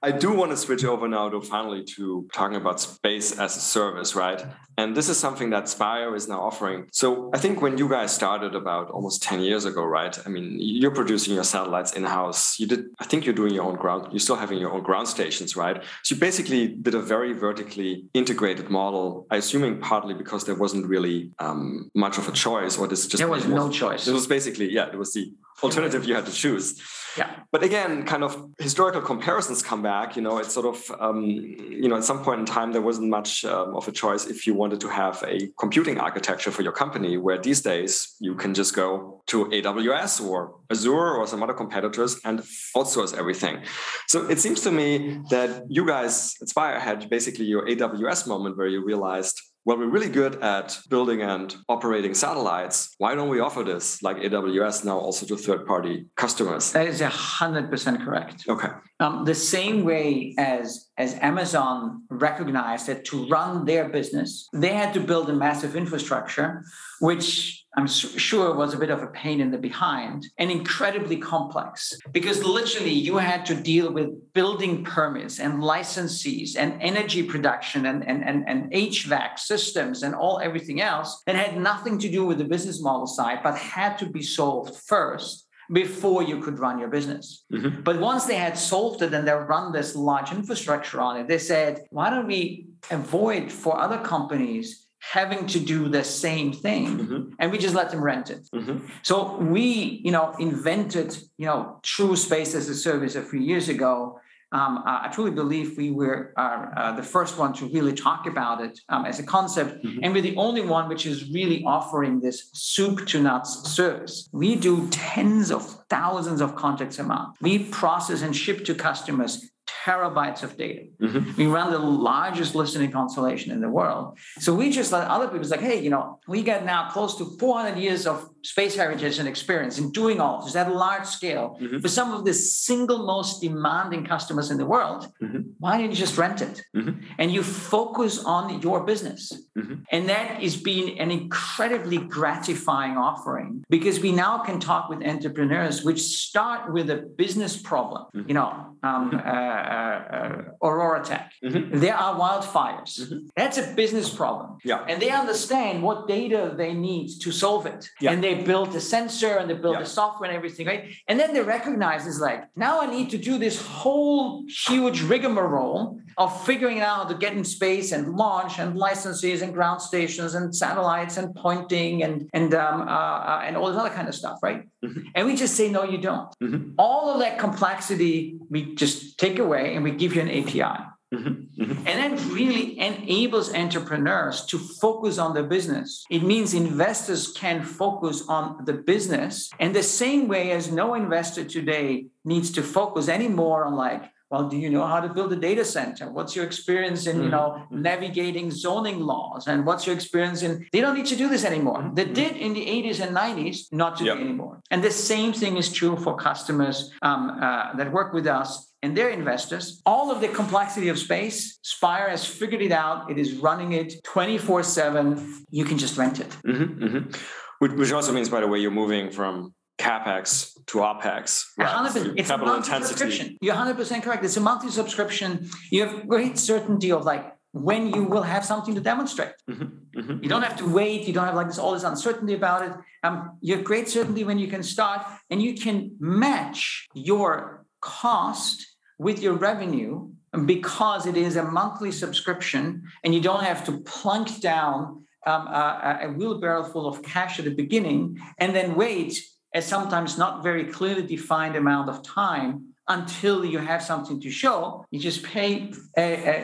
I do want to switch over now to finally to talking about space as a service, right? And this is something that Spire is now offering. So I think when you guys started about almost 10 years ago, right? I mean, you're producing your satellites in-house. You did, I think you're doing your own ground, you're still having your own ground stations, right? So you basically did a very vertically integrated model, I assuming partly because there wasn't really um, much of a choice, or this just there was no choice. It was basically yeah, it was the alternative you had to choose. Yeah. But again, kind of historical comparisons come back. You know, it's sort of, um, you know, at some point in time, there wasn't much um, of a choice if you wanted to have a computing architecture for your company, where these days you can just go to AWS or Azure or some other competitors and outsource everything. So it seems to me that you guys at Spire had basically your AWS moment where you realized, well, we're really good at building and operating satellites. Why don't we offer this like AWS now also to third party customers? That is 100% correct. Okay. Um, the same way as, as Amazon recognized that to run their business, they had to build a massive infrastructure, which I'm sure was a bit of a pain in the behind and incredibly complex because literally you had to deal with building permits and licensees and energy production and, and, and, and HVAC systems and all everything else that had nothing to do with the business model side, but had to be solved first before you could run your business. Mm-hmm. But once they had solved it and they run this large infrastructure on it, they said, why don't we avoid for other companies having to do the same thing mm-hmm. and we just let them rent it mm-hmm. so we you know invented you know true space as a service a few years ago um, I truly believe we were uh, uh, the first one to really talk about it um, as a concept, mm-hmm. and we're the only one which is really offering this soup to nuts service. We do tens of thousands of contacts a month. We process and ship to customers terabytes of data. Mm-hmm. We run the largest listening constellation in the world. So we just let other people say, hey, you know, we get now close to 400 years of space heritage and experience in doing all this at a large scale mm-hmm. for some of the single most demanding customers in the world. Mm-hmm. Why don't you just rent it? Mm-hmm. And you focus on your business. Mm-hmm. And that is being an incredibly gratifying offering because we now can talk with entrepreneurs which start with a business problem. Mm-hmm. You know, um, uh, uh, uh, OroraTech. Mm-hmm. There are wildfires. Mm-hmm. That's a business problem. Yeah. And they understand what data they need to solve it. Yeah. And they build the sensor and they build yeah. the software and everything, right? And then they recognize is like, now I need to do this whole huge rigmarole of figuring out how to get in space and launch and licenses and ground stations and satellites and pointing and and um, uh, uh, and all this other kind of stuff, right? Mm-hmm. And we just say no, you don't. Mm-hmm. All of that complexity we just take away and we give you an API. Mm-hmm. Mm-hmm. And that really enables entrepreneurs to focus on the business. It means investors can focus on the business. And the same way as no investor today needs to focus anymore on like, well, do you know how to build a data center? What's your experience in, you know, mm-hmm. navigating zoning laws? And what's your experience in they don't need to do this anymore. They did in the 80s and 90s, not today yep. anymore. And the same thing is true for customers um, uh, that work with us and their investors. All of the complexity of space, Spire has figured it out. It is running it 24 7. You can just rent it. Mm-hmm, mm-hmm. Which also means, by the way, you're moving from capex to opex. Right? 100%. It's capital a intensity. You're 100% correct. It's a monthly subscription. You have great certainty of like when you will have something to demonstrate. Mm-hmm, mm-hmm. You don't have to wait. You don't have like this all this uncertainty about it. Um, you have great certainty when you can start, and you can match your cost with your revenue because it is a monthly subscription and you don't have to plunk down um, a, a wheelbarrow full of cash at the beginning and then wait a sometimes not very clearly defined amount of time until you have something to show. You just pay a,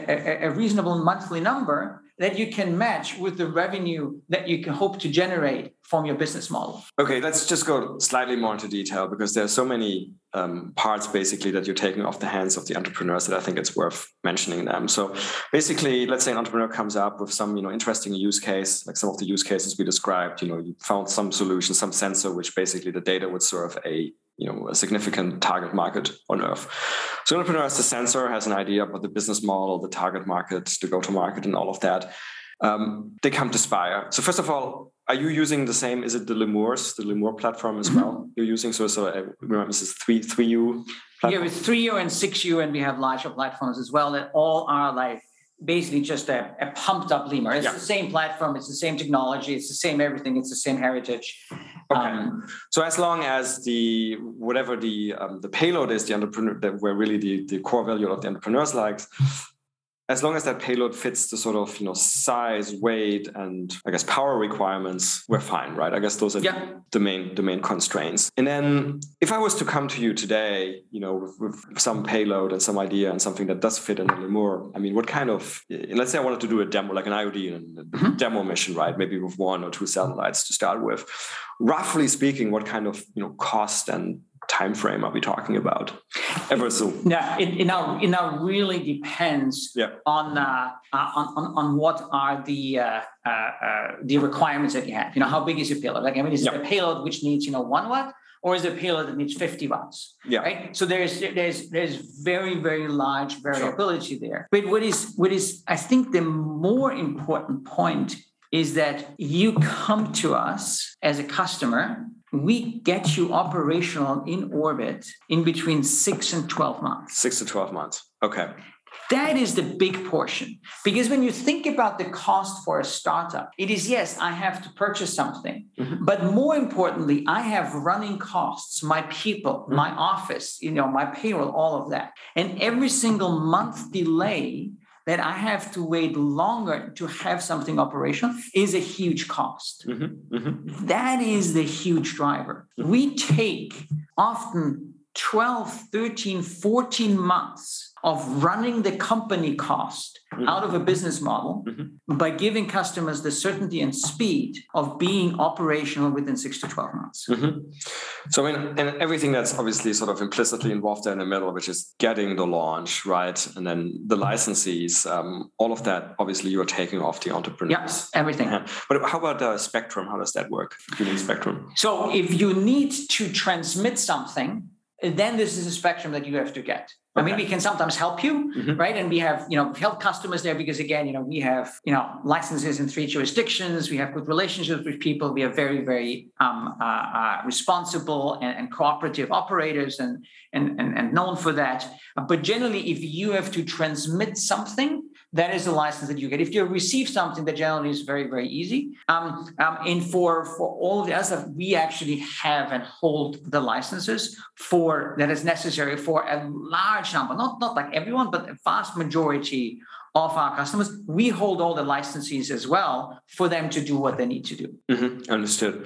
a, a reasonable monthly number that you can match with the revenue that you can hope to generate from your business model. Okay, let's just go slightly more into detail because there are so many um, parts basically that you're taking off the hands of the entrepreneurs that I think it's worth mentioning them. So basically, let's say an entrepreneur comes up with some you know interesting use case, like some of the use cases we described. You know, you found some solution, some sensor, which basically the data would serve a you know a significant target market on Earth. So entrepreneur has the sensor, has an idea about the business model, the target market, the go to market, and all of that. Um, they come to Spire. So first of all, are you using the same? Is it the Lemurs, the Lemur platform as mm-hmm. well? You're using so so. I remember this is three three U. Yeah, with three U and six U, and we have larger platforms as well that all are like basically just a, a pumped up lemur. It's yeah. the same platform, it's the same technology, it's the same everything, it's the same heritage. Okay. Um, so as long as the whatever the um, the payload is, the entrepreneur that where really the, the core value of the entrepreneurs likes, as long as that payload fits the sort of you know size, weight, and I guess power requirements, we're fine, right? I guess those are yeah. the main the main constraints. And then if I was to come to you today, you know, with, with some payload and some idea and something that does fit in a Lemur, I mean, what kind of let's say I wanted to do a demo, like an IOD and mm-hmm. demo mission, right? Maybe with one or two satellites to start with. Roughly speaking, what kind of you know cost and time frame are we talking about? Ever so yeah it, it now it now really depends yeah. on, uh, uh, on on what are the uh, uh, uh, the requirements that you have. You know how big is your payload? Like i mean is yeah. it a payload which needs you know one watt or is it a payload that needs 50 watts? Yeah. Right? So there's there's there's very very large variability sure. there. But what is what is i think the more important point is that you come to us as a customer we get you operational in orbit in between six and 12 months. Six to 12 months. Okay. That is the big portion. Because when you think about the cost for a startup, it is yes, I have to purchase something. Mm-hmm. But more importantly, I have running costs, my people, mm-hmm. my office, you know, my payroll, all of that. And every single month delay that I have to wait longer to have something operational is a huge cost. Mm-hmm, mm-hmm. That is the huge driver. We take often 12, 13, 14 months of running the company cost mm-hmm. out of a business model mm-hmm. by giving customers the certainty and speed of being operational within six to 12 months. Mm-hmm. So, I mean, and everything that's obviously sort of implicitly involved there in the middle, which is getting the launch, right? And then the licensees, um, all of that, obviously, you're taking off the entrepreneurs. Yes, everything. Yeah. But how about the Spectrum? How does that work? Using Spectrum. So, if you need to transmit something, then this is a spectrum that you have to get. Okay. I mean, we can sometimes help you, mm-hmm. right? And we have, you know, help customers there because again, you know, we have, you know, licenses in three jurisdictions. We have good relationships with people. We are very, very um, uh, uh, responsible and, and, cooperative operators, and, and and and known for that. But generally, if you have to transmit something, that is the license that you get. If you receive something, that generally is very, very easy. Um, um, and for, for all of the other we actually have and hold the licenses for that is necessary for a large number, not, not like everyone, but a vast majority of our customers. We hold all the licenses as well for them to do what they need to do. Mm-hmm. Understood.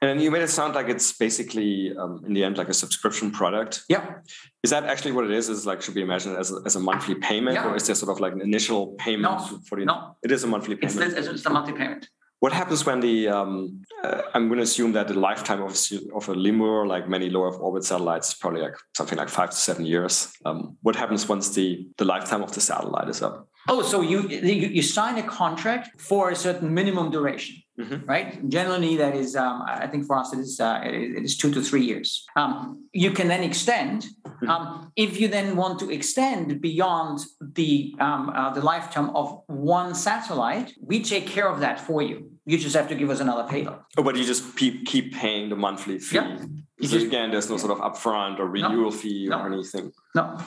And you made it sound like it's basically, um, in the end, like a subscription product. Yeah. Is that actually what it is? Is like should be imagined as a, as a monthly payment, yeah. or is there sort of like an initial payment no, for the? No, it is a monthly payment. It's, it's a monthly payment. What happens when the um, uh, I'm going to assume that the lifetime of, of a lemur, like many low Earth orbit satellites, is probably like something like five to seven years. Um, what happens once the the lifetime of the satellite is up? Oh, so you you, you sign a contract for a certain minimum duration. Mm-hmm. Right. Generally, that is, um, I think for us, it is uh, it is two to three years. Um, you can then extend. Mm-hmm. Um, if you then want to extend beyond the um, uh, the lifetime of one satellite, we take care of that for you. You just have to give us another payload. Oh, but you just keep keep paying the monthly fee. Yeah. So just, again, there's no sort of upfront or renewal no, fee or no, anything. No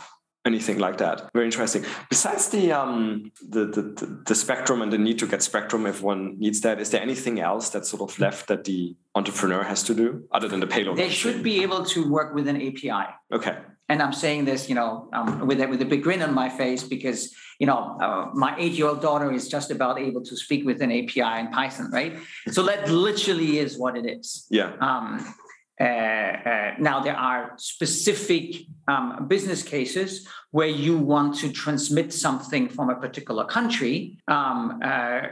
anything like that. Very interesting. Besides the, um, the, the the spectrum and the need to get spectrum if one needs that, is there anything else that's sort of left that the entrepreneur has to do other than the payload? They should be able to work with an API. Okay. And I'm saying this, you know, um, with a, with a big grin on my face because you know uh, my eight-year-old daughter is just about able to speak with an API in Python, right? So that literally is what it is. Yeah. Um, uh, uh, now there are specific um, business cases where you want to transmit something from a particular country, um, uh,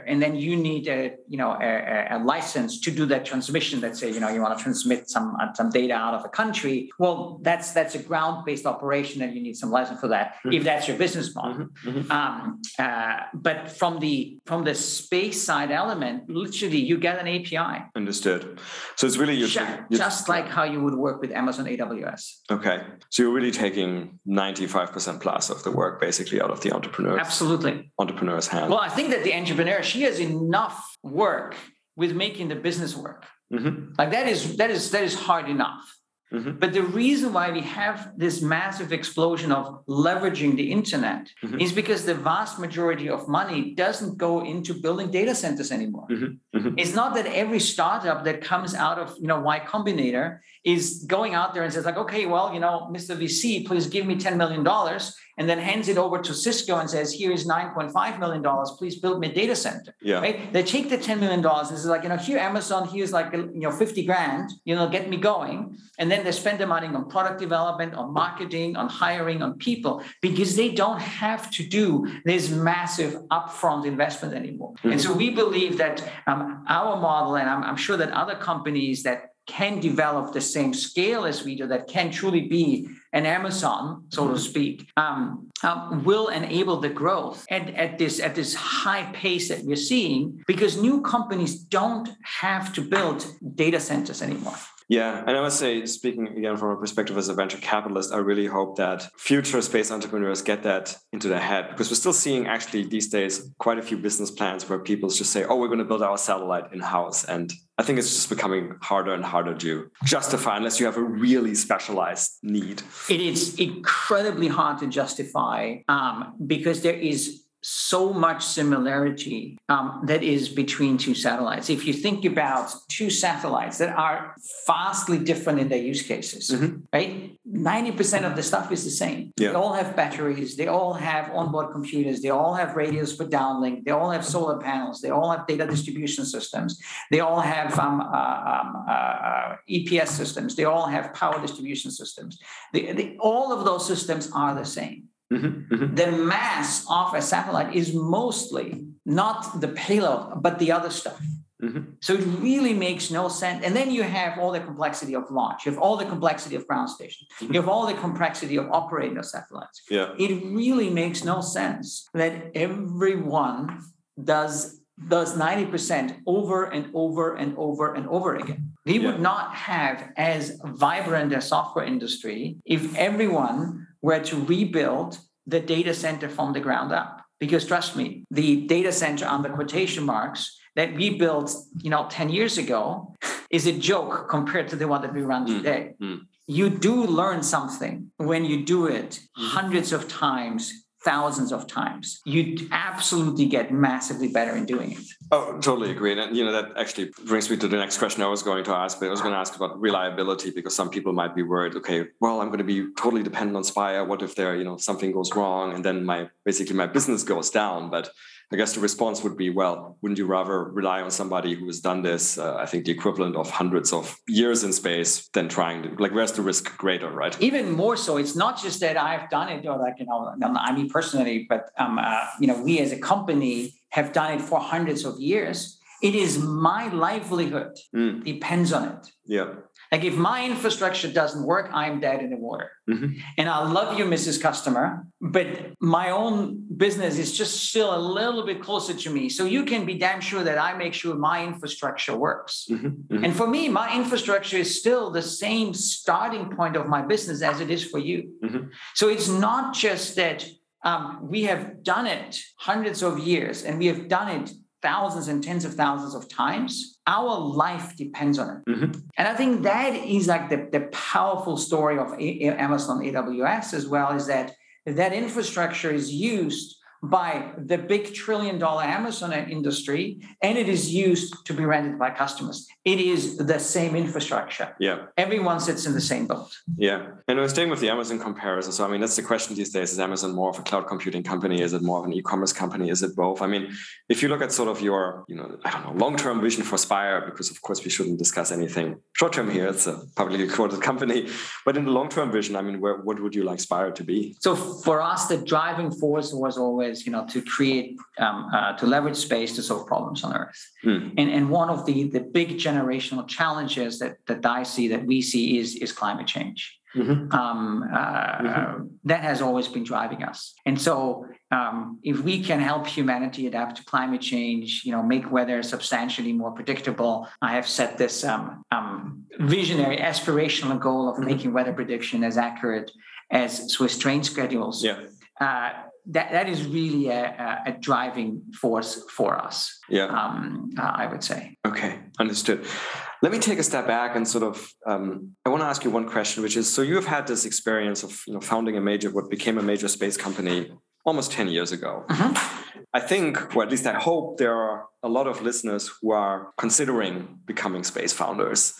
and then you need a you know a, a, license to do that transmission. Let's say you know you want to transmit some uh, some data out of a country. Well, that's that's a ground based operation, and you need some license for that mm-hmm. if that's your business model. Mm-hmm. mm-hmm. Um, uh, but from the from the space side element, literally you get an API. Understood. So it's really your, just, just like how you would work with Amazon AWS. Okay, so you're really taking ninety five percent percent plus of the work basically out of the entrepreneur. Absolutely. Entrepreneur's hand. Well, I think that the entrepreneur, she has enough work with making the business work. Mm-hmm. Like that is that is that is hard enough. Mm-hmm. But the reason why we have this massive explosion of leveraging the internet mm-hmm. is because the vast majority of money doesn't go into building data centers anymore. Mm-hmm. mm-hmm. It's not that every startup that comes out of you know Y Combinator is going out there and says like, okay, well, you know, Mr. VC, please give me ten million dollars and then hands it over to Cisco and says, here is $9.5 million. Please build me a data center. Yeah. Right? They take the $10 million and it's like, you know, here Amazon, here's like, you know, 50 grand, you know, get me going. And then they spend the money on product development, on marketing, on hiring, on people, because they don't have to do this massive upfront investment anymore. Mm-hmm. And so we believe that um, our model, and I'm, I'm sure that other companies that can develop the same scale as we do, that can truly be an Amazon, so to mm-hmm. speak, um, um, will enable the growth at, at this at this high pace that we're seeing because new companies don't have to build data centers anymore. Yeah, and I must say, speaking again from a perspective as a venture capitalist, I really hope that future space entrepreneurs get that into their head because we're still seeing actually these days quite a few business plans where people just say, "Oh, we're going to build our satellite in house," and I think it's just becoming harder and harder to justify unless you have a really specialized need. It is incredibly hard to justify um, because there is so much similarity um, that is between two satellites. If you think about two satellites that are vastly different in their use cases, mm-hmm. right? 90% of the stuff is the same. Yeah. They all have batteries, they all have onboard computers, they all have radios for downlink, they all have solar panels, they all have data distribution systems, they all have um, uh, um, uh, uh EPS systems, they all have power distribution systems. all of those systems are the same. Mm-hmm, mm-hmm. The mass of a satellite is mostly not the payload, but the other stuff. Mm-hmm. So it really makes no sense. And then you have all the complexity of launch, you have all the complexity of ground station, mm-hmm. you have all the complexity of operating those satellites. Yeah. It really makes no sense that everyone does does 90% over and over and over and over again. We yeah. would not have as vibrant a software industry if everyone were to rebuild the data center from the ground up. Because trust me, the data center on the quotation marks that we built, you know, 10 years ago is a joke compared to the one that we run mm, today. Mm. You do learn something when you do it mm. hundreds of times thousands of times. You absolutely get massively better in doing it. Oh, totally agree. And you know that actually brings me to the next question I was going to ask. But I was going to ask about reliability because some people might be worried. Okay, well, I'm going to be totally dependent on Spire. What if there, you know, something goes wrong and then my basically my business goes down? But I guess the response would be, well, wouldn't you rather rely on somebody who has done this? Uh, I think the equivalent of hundreds of years in space than trying to like, where's the risk greater, right? Even more so. It's not just that I've done it, or like you know, I mean personally, but um, uh, you know, we as a company have done it for hundreds of years. It is my livelihood mm. depends on it. Yeah. Like if my infrastructure doesn't work, I'm dead in the water. Mm-hmm. And I love you, Mrs. Customer, but my own business is just still a little bit closer to me. So you can be damn sure that I make sure my infrastructure works. Mm-hmm. Mm-hmm. And for me, my infrastructure is still the same starting point of my business as it is for you. Mm-hmm. So it's not just that um, we have done it hundreds of years and we have done it thousands and tens of thousands of times, our life depends on it. Mm-hmm. And I think that is like the, the powerful story of A- Amazon AWS as well, is that that infrastructure is used by the big trillion dollar Amazon industry and it is used to be rented by customers. It is the same infrastructure. Yeah. Everyone sits in the same boat. Yeah. And we're staying with the Amazon comparison. So, I mean, that's the question these days is Amazon more of a cloud computing company? Is it more of an e commerce company? Is it both? I mean, if you look at sort of your, you know, I don't know, long term vision for Spire, because of course we shouldn't discuss anything short term here, it's a publicly quoted company. But in the long term vision, I mean, where, what would you like Spire to be? So, for us, the driving force was always you know, to create, um, uh, to leverage space to solve problems on Earth. Mm. And, and one of the, the big generational challenges that, that I see, that we see, is, is climate change. Mm-hmm. Um, uh, mm-hmm. That has always been driving us. And so, um, if we can help humanity adapt to climate change, you know, make weather substantially more predictable, I have set this um, um visionary, aspirational goal of mm-hmm. making weather prediction as accurate as Swiss train schedules. Yeah. Uh, that that is really a, a driving force for us. Yeah, um, uh, I would say. Okay, understood. Let me take a step back and sort of. Um, I want to ask you one question, which is: so you have had this experience of you know founding a major, what became a major space company almost ten years ago. Mm-hmm. I think, or at least I hope, there are a lot of listeners who are considering becoming space founders.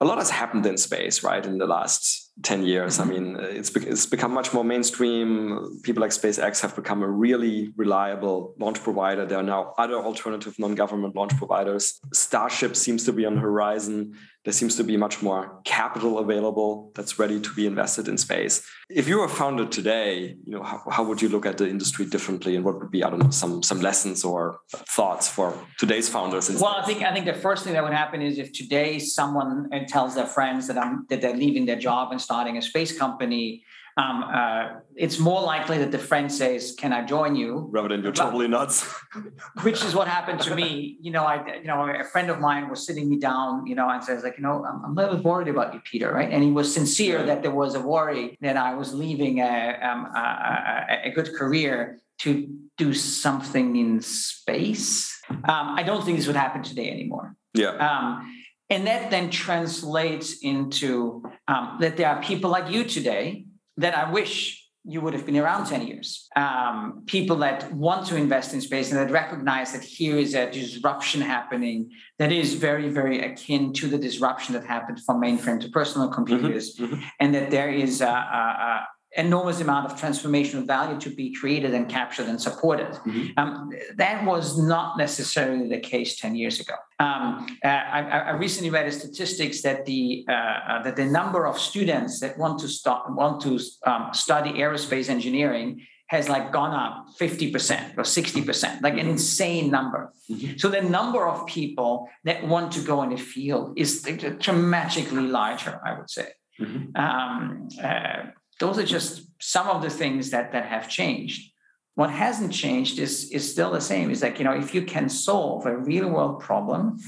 A lot has happened in space, right, in the last 10 years. Mm-hmm. I mean, it's, it's become much more mainstream. People like SpaceX have become a really reliable launch provider. There are now other alternative non government launch providers. Starship seems to be on the horizon there seems to be much more capital available that's ready to be invested in space. If you were founded today, you know, how, how would you look at the industry differently, and what would be, I don't know, some some lessons or thoughts for today's founders? Well, I think I think the first thing that would happen is if today someone uh, tells their friends that I'm that they're leaving their job and starting a space company, um, uh, it's more likely that the friend says, "Can I join you?" Rather than you're totally nuts. which is what happened to me. You know, I, you know, a friend of mine was sitting me down, you know, and says, like, you know, I'm, I'm a little worried about you, Peter, right? And he was sincere that there was a worry that I was leaving a, um, a, a, a good career to do something in space. Um, I don't think this would happen today anymore. Yeah. Um, and that then translates into um, that there are people like you today that I wish you would have been around 10 years. Um, people that want to invest in space and that recognize that here is a disruption happening that is very, very akin to the disruption that happened from mainframe to personal computers, mm-hmm, mm-hmm. and that there is a, a, a enormous amount of transformational value to be created and captured and supported. Mm-hmm. Um, that was not necessarily the case 10 years ago. Um, uh, I, I, recently read a statistics that the uh, uh, that the number of students that want to start want to um, study aerospace engineering has like gone up 50% or 60%, like an mm-hmm. insane number. Mm-hmm. So the number of people that want to go in the field is dramatically larger, I would say. Mm-hmm. Um, uh, those are just some of the things that that have changed. What hasn't changed is is still the same. Is like you know if you can solve a real world problem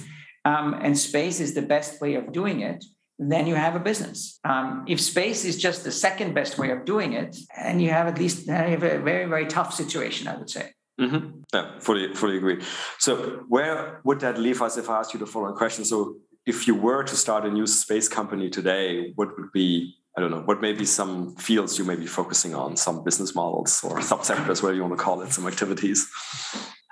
um, and space is the best way of doing it then you have a business. Um, if space is just the second best way of doing it and you have at least you have a very very tough situation i would say. Mm-hmm. yeah fully fully agree. So where would that leave us if i ask you the following question? So if you were to start a new space company today what would be I don't know, what may be some fields you may be focusing on, some business models or subsectors, whatever you want to call it, some activities?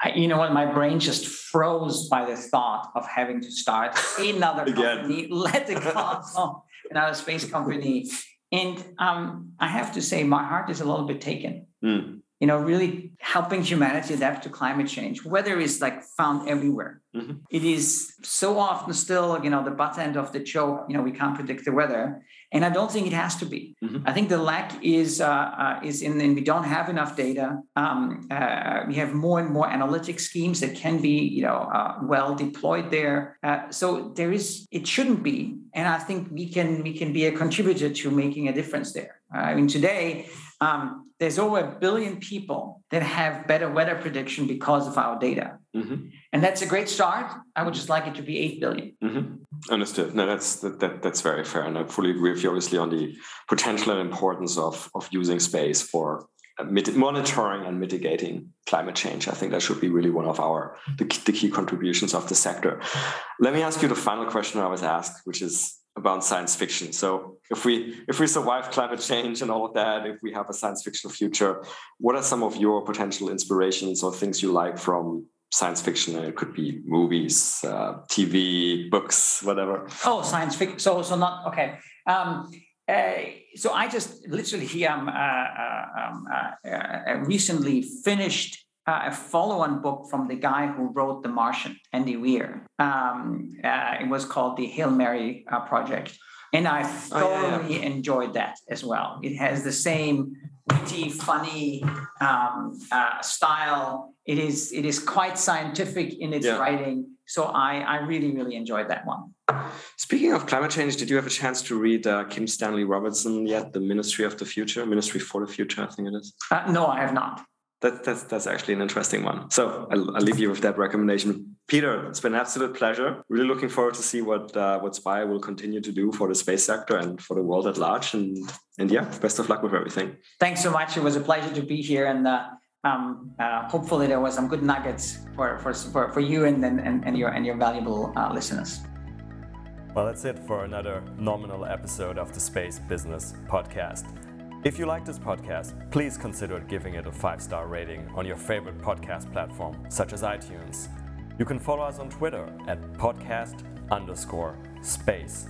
I, you know what? My brain just froze by the thought of having to start another company, let it go, another space company. And um, I have to say, my heart is a little bit taken. Mm you know, really helping humanity adapt to climate change. Weather is like found everywhere. Mm-hmm. It is so often still, you know, the butt end of the joke. You know, we can't predict the weather, and I don't think it has to be. Mm-hmm. I think the lack is uh, uh, is in, in we don't have enough data. Um, uh, we have more and more analytic schemes that can be, you know, uh, well deployed there. Uh, so there is, it shouldn't be, and I think we can we can be a contributor to making a difference there. I mean, today um, there's over a billion people that have better weather prediction because of our data. Mm-hmm. And that's a great start. I would just like it to be 8 billion. Mm-hmm. Understood. No, that's that, that, that's very fair. And I fully agree with you, obviously, on the potential and importance of, of using space for uh, monitoring and mitigating climate change. I think that should be really one of our the, the key contributions of the sector. Let me ask you the final question I was asked, which is about science fiction. So if we if we survive climate change and all of that, if we have a science fiction future, what are some of your potential inspirations or things you like from science fiction? It could be movies, uh, TV, books, whatever. Oh, science fiction. So so not okay. Um, uh, so I just literally um, uh, uh um, uh, uh, recently finished uh, a follow-on book from the guy who wrote The Martian, Andy Weir. Um, uh, it was called the Hail Mary uh, Project, and I thoroughly oh, yeah, yeah. enjoyed that as well. It has the same witty, funny um, uh, style. It is it is quite scientific in its yeah. writing. So I, I really really enjoyed that one. Speaking of climate change, did you have a chance to read uh, Kim Stanley Robinson yet? The Ministry of the Future, Ministry for the Future, I think it is. Uh, no, I have not that, that's that's actually an interesting one. So I'll, I'll, leave you with that recommendation. Peter, it's been an absolute pleasure. Really looking forward to see what uh, what Spire will continue to do for the space sector and for the world at large. And and yeah, best of luck with everything. Thanks so much. It was a pleasure to be here, and uh, um, uh, hopefully there was some good nuggets for for for, for you and, and and your and your valuable uh, listeners. Well, that's it for another nominal episode of the Space Business Podcast. If you like this podcast, please consider giving it a five star rating on your favorite podcast platform, such as iTunes. You can follow us on Twitter at podcast underscore space.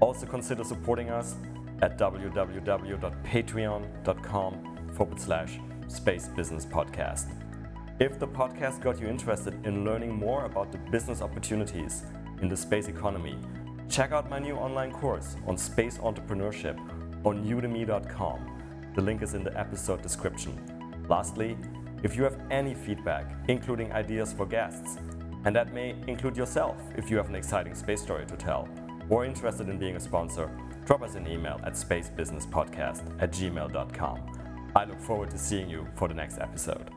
Also consider supporting us at www.patreon.com forward slash space business podcast. If the podcast got you interested in learning more about the business opportunities in the space economy, check out my new online course on space entrepreneurship on udemy.com. The link is in the episode description. Lastly, if you have any feedback, including ideas for guests, and that may include yourself if you have an exciting space story to tell, or interested in being a sponsor, drop us an email at spacebusinesspodcast at gmail.com. I look forward to seeing you for the next episode.